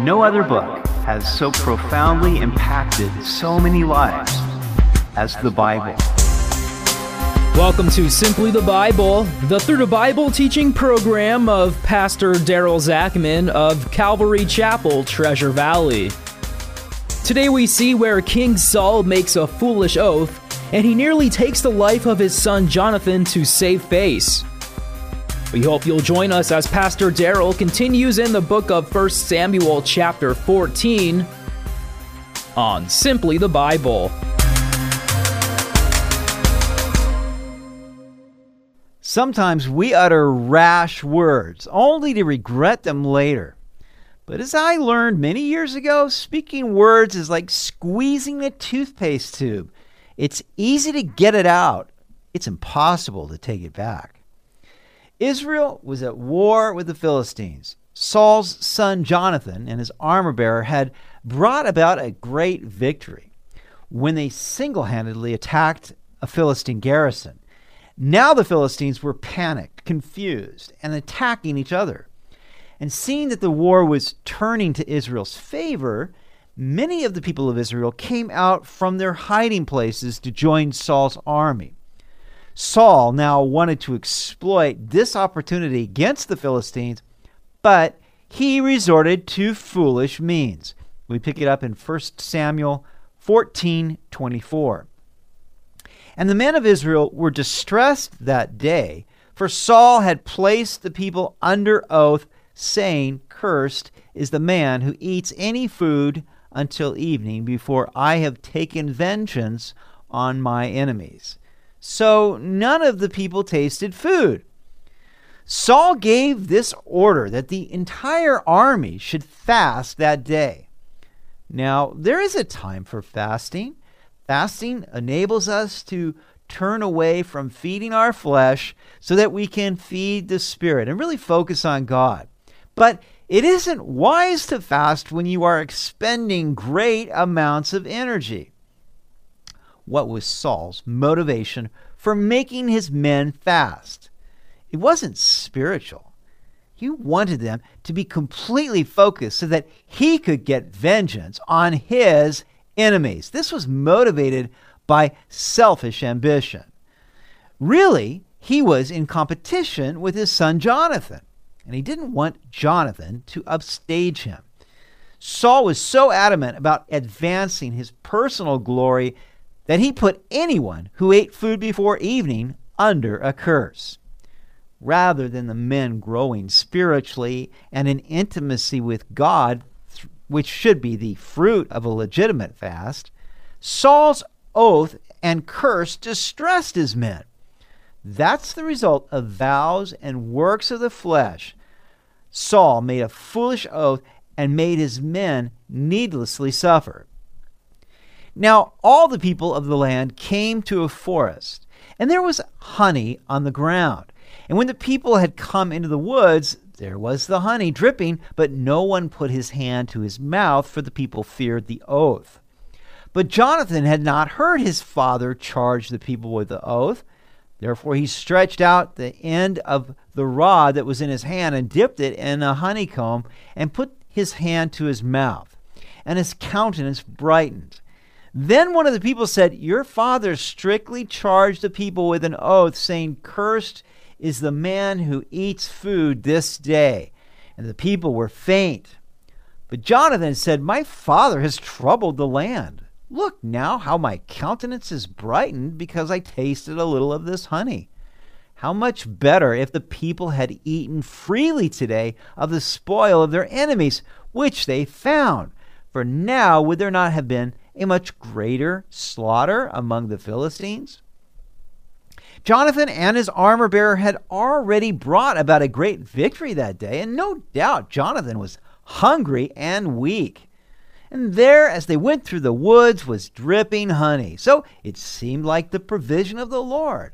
No other book has so profoundly impacted so many lives as the Bible. Welcome to Simply the Bible, the Through the Bible teaching program of Pastor Daryl Zachman of Calvary Chapel, Treasure Valley. Today we see where King Saul makes a foolish oath and he nearly takes the life of his son Jonathan to save face. We hope you'll join us as Pastor Daryl continues in the book of 1 Samuel, chapter 14, on Simply the Bible. Sometimes we utter rash words only to regret them later. But as I learned many years ago, speaking words is like squeezing a toothpaste tube. It's easy to get it out, it's impossible to take it back. Israel was at war with the Philistines. Saul's son Jonathan and his armor bearer had brought about a great victory when they single handedly attacked a Philistine garrison. Now the Philistines were panicked, confused, and attacking each other. And seeing that the war was turning to Israel's favor, many of the people of Israel came out from their hiding places to join Saul's army. Saul now wanted to exploit this opportunity against the Philistines, but he resorted to foolish means. We pick it up in 1 Samuel 14 24. And the men of Israel were distressed that day, for Saul had placed the people under oath, saying, Cursed is the man who eats any food until evening before I have taken vengeance on my enemies. So none of the people tasted food. Saul gave this order that the entire army should fast that day. Now, there is a time for fasting. Fasting enables us to turn away from feeding our flesh so that we can feed the spirit and really focus on God. But it isn't wise to fast when you are expending great amounts of energy what was Saul's motivation for making his men fast. It wasn't spiritual. He wanted them to be completely focused so that he could get vengeance on his enemies. This was motivated by selfish ambition. Really, he was in competition with his son Jonathan, and he didn't want Jonathan to upstage him. Saul was so adamant about advancing his personal glory that he put anyone who ate food before evening under a curse. Rather than the men growing spiritually and in intimacy with God, which should be the fruit of a legitimate fast, Saul's oath and curse distressed his men. That's the result of vows and works of the flesh. Saul made a foolish oath and made his men needlessly suffer. Now all the people of the land came to a forest, and there was honey on the ground. And when the people had come into the woods, there was the honey dripping, but no one put his hand to his mouth, for the people feared the oath. But Jonathan had not heard his father charge the people with the oath. Therefore he stretched out the end of the rod that was in his hand and dipped it in a honeycomb and put his hand to his mouth. And his countenance brightened. Then one of the people said, Your father strictly charged the people with an oath, saying, Cursed is the man who eats food this day. And the people were faint. But Jonathan said, My father has troubled the land. Look now how my countenance is brightened because I tasted a little of this honey. How much better if the people had eaten freely today of the spoil of their enemies, which they found. For now would there not have been a much greater slaughter among the Philistines? Jonathan and his armor bearer had already brought about a great victory that day, and no doubt Jonathan was hungry and weak. And there, as they went through the woods, was dripping honey. So it seemed like the provision of the Lord.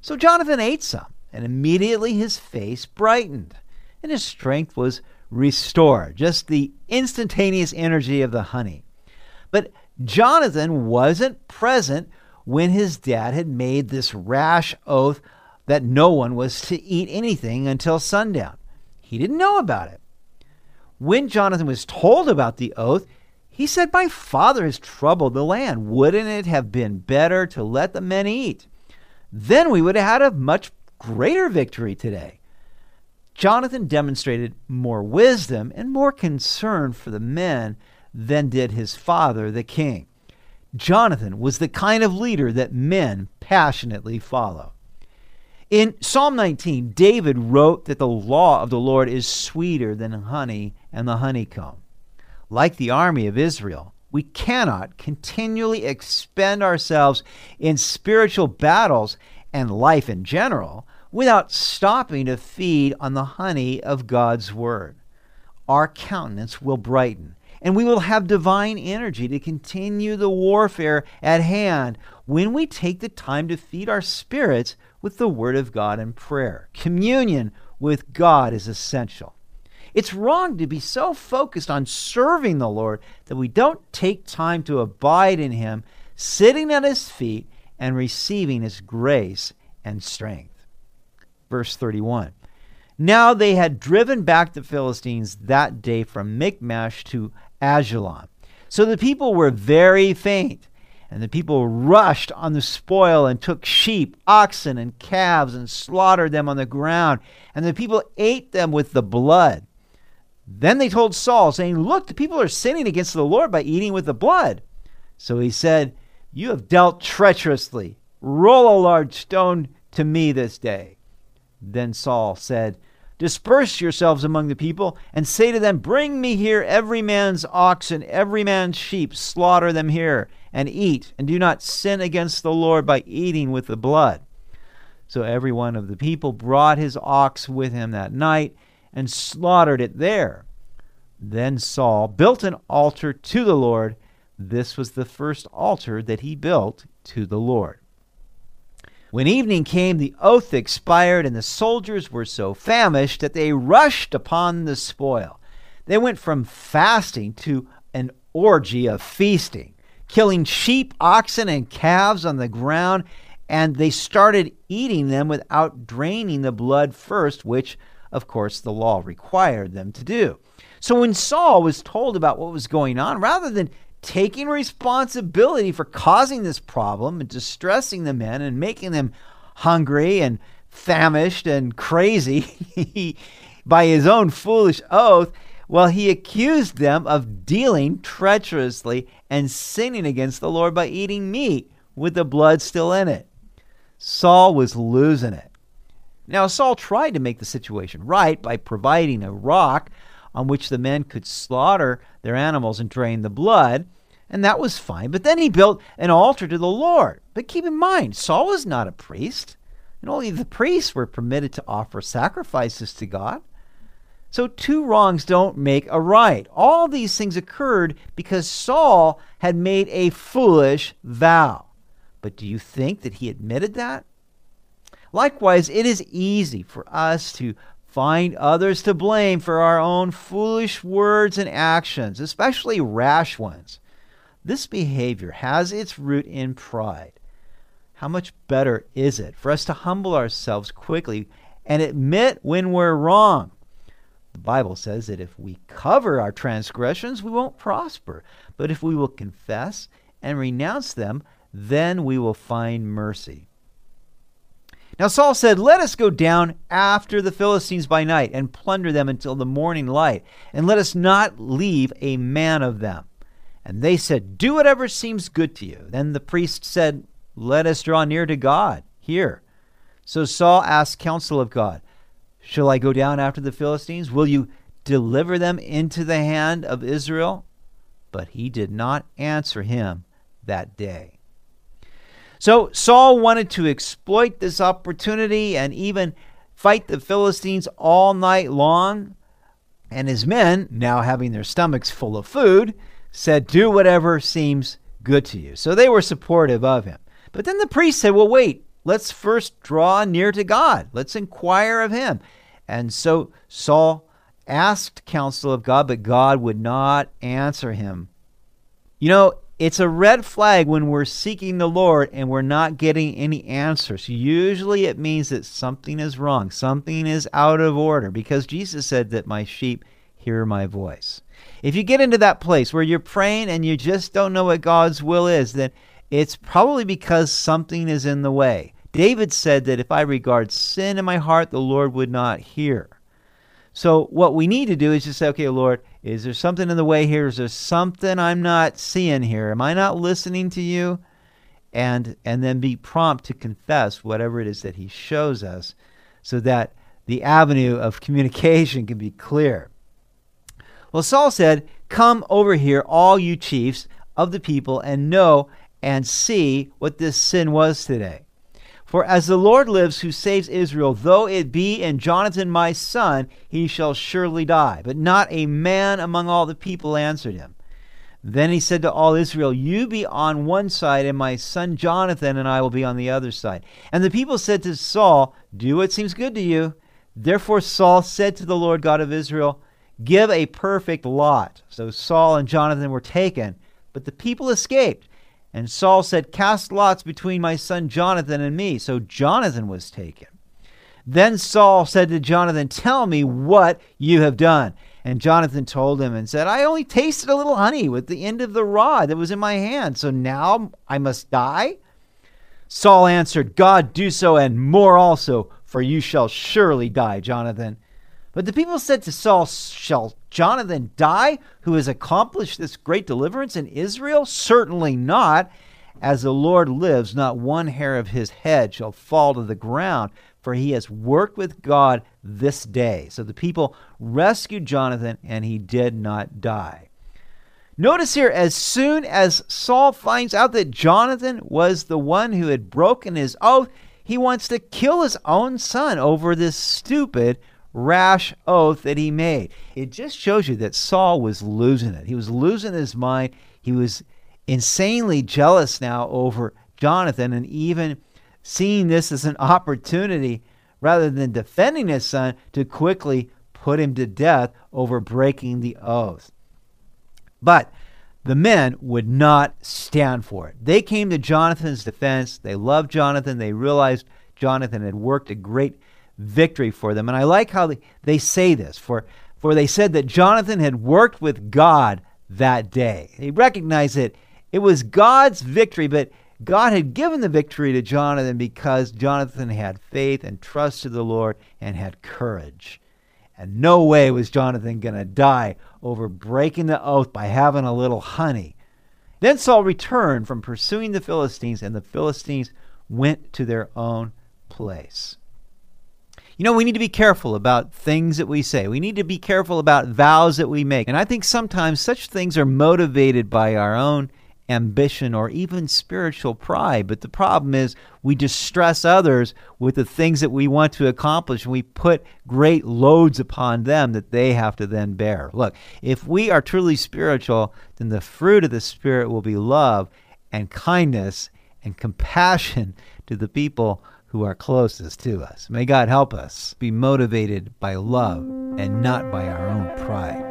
So Jonathan ate some, and immediately his face brightened, and his strength was restored. Just the instantaneous energy of the honey. But Jonathan wasn't present when his dad had made this rash oath that no one was to eat anything until sundown. He didn't know about it. When Jonathan was told about the oath, he said, My father has troubled the land. Wouldn't it have been better to let the men eat? Then we would have had a much greater victory today. Jonathan demonstrated more wisdom and more concern for the men than did his father, the king. Jonathan was the kind of leader that men passionately follow. In Psalm 19, David wrote that the law of the Lord is sweeter than honey and the honeycomb. Like the army of Israel, we cannot continually expend ourselves in spiritual battles and life in general without stopping to feed on the honey of God's Word. Our countenance will brighten, and we will have divine energy to continue the warfare at hand when we take the time to feed our spirits with the Word of God and prayer. Communion with God is essential. It's wrong to be so focused on serving the Lord that we don't take time to abide in Him, sitting at His feet and receiving His grace and strength. Verse 31. Now they had driven back the Philistines that day from Michmash to Ajalon. So the people were very faint, and the people rushed on the spoil and took sheep, oxen, and calves and slaughtered them on the ground, and the people ate them with the blood. Then they told Saul, saying, Look, the people are sinning against the Lord by eating with the blood. So he said, You have dealt treacherously. Roll a large stone to me this day. Then Saul said, Disperse yourselves among the people, and say to them, Bring me here every man's oxen, every man's sheep, slaughter them here, and eat, and do not sin against the Lord by eating with the blood. So every one of the people brought his ox with him that night, and slaughtered it there. Then Saul built an altar to the Lord. This was the first altar that he built to the Lord. When evening came, the oath expired, and the soldiers were so famished that they rushed upon the spoil. They went from fasting to an orgy of feasting, killing sheep, oxen, and calves on the ground, and they started eating them without draining the blood first, which, of course, the law required them to do. So when Saul was told about what was going on, rather than taking responsibility for causing this problem and distressing the men and making them hungry and famished and crazy by his own foolish oath, well, he accused them of dealing treacherously and sinning against the Lord by eating meat with the blood still in it. Saul was losing it. Now, Saul tried to make the situation right by providing a rock on which the men could slaughter their animals and drain the blood, and that was fine. But then he built an altar to the Lord. But keep in mind, Saul was not a priest, and only the priests were permitted to offer sacrifices to God. So two wrongs don't make a right. All these things occurred because Saul had made a foolish vow. But do you think that he admitted that? Likewise, it is easy for us to find others to blame for our own foolish words and actions, especially rash ones. This behavior has its root in pride. How much better is it for us to humble ourselves quickly and admit when we're wrong? The Bible says that if we cover our transgressions, we won't prosper. But if we will confess and renounce them, then we will find mercy. Now Saul said, Let us go down after the Philistines by night and plunder them until the morning light, and let us not leave a man of them. And they said, Do whatever seems good to you. Then the priest said, Let us draw near to God here. So Saul asked counsel of God, Shall I go down after the Philistines? Will you deliver them into the hand of Israel? But he did not answer him that day. So Saul wanted to exploit this opportunity and even fight the Philistines all night long. And his men, now having their stomachs full of food, said, Do whatever seems good to you. So they were supportive of him. But then the priest said, Well, wait, let's first draw near to God. Let's inquire of him. And so Saul asked counsel of God, but God would not answer him. You know, it's a red flag when we're seeking the Lord and we're not getting any answers. Usually it means that something is wrong, something is out of order, because Jesus said that my sheep hear my voice. If you get into that place where you're praying and you just don't know what God's will is, then it's probably because something is in the way. David said that if I regard sin in my heart, the Lord would not hear. So, what we need to do is just say, okay, Lord, is there something in the way here? Is there something I'm not seeing here? Am I not listening to you? And, and then be prompt to confess whatever it is that He shows us so that the avenue of communication can be clear. Well, Saul said, Come over here, all you chiefs of the people, and know and see what this sin was today. For as the Lord lives who saves Israel, though it be in Jonathan my son, he shall surely die. But not a man among all the people answered him. Then he said to all Israel, You be on one side, and my son Jonathan and I will be on the other side. And the people said to Saul, Do what seems good to you. Therefore Saul said to the Lord God of Israel, Give a perfect lot. So Saul and Jonathan were taken, but the people escaped. And Saul said, Cast lots between my son Jonathan and me. So Jonathan was taken. Then Saul said to Jonathan, Tell me what you have done. And Jonathan told him and said, I only tasted a little honey with the end of the rod that was in my hand. So now I must die? Saul answered, God do so and more also, for you shall surely die, Jonathan. But the people said to Saul, Shall Jonathan die, who has accomplished this great deliverance in Israel? Certainly not. As the Lord lives, not one hair of his head shall fall to the ground, for he has worked with God this day. So the people rescued Jonathan, and he did not die. Notice here, as soon as Saul finds out that Jonathan was the one who had broken his oath, he wants to kill his own son over this stupid rash oath that he made. It just shows you that Saul was losing it. He was losing his mind. He was insanely jealous now over Jonathan and even seeing this as an opportunity rather than defending his son to quickly put him to death over breaking the oath. But the men would not stand for it. They came to Jonathan's defense. They loved Jonathan. They realized Jonathan had worked a great victory for them. And I like how they, they say this, for, for they said that Jonathan had worked with God that day. They recognized that it was God's victory, but God had given the victory to Jonathan because Jonathan had faith and trust to the Lord and had courage. And no way was Jonathan going to die over breaking the oath by having a little honey. Then Saul returned from pursuing the Philistines, and the Philistines went to their own place. You know, we need to be careful about things that we say. We need to be careful about vows that we make. And I think sometimes such things are motivated by our own ambition or even spiritual pride. But the problem is we distress others with the things that we want to accomplish and we put great loads upon them that they have to then bear. Look, if we are truly spiritual, then the fruit of the Spirit will be love and kindness and compassion to the people who are closest to us. May God help us be motivated by love and not by our own pride.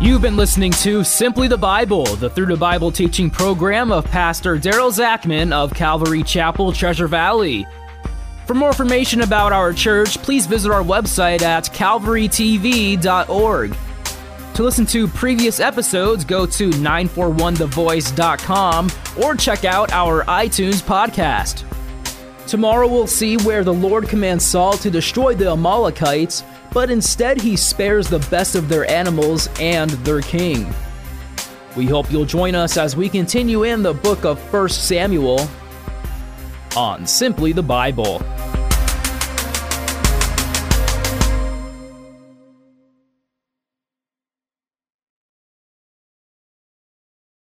You've been listening to Simply the Bible, the Through the Bible teaching program of Pastor Daryl Zachman of Calvary Chapel, Treasure Valley. For more information about our church, please visit our website at calvarytv.org. To listen to previous episodes, go to 941thevoice.com or check out our iTunes podcast. Tomorrow we'll see where the Lord commands Saul to destroy the Amalekites, but instead he spares the best of their animals and their king. We hope you'll join us as we continue in the book of 1 Samuel on Simply the Bible.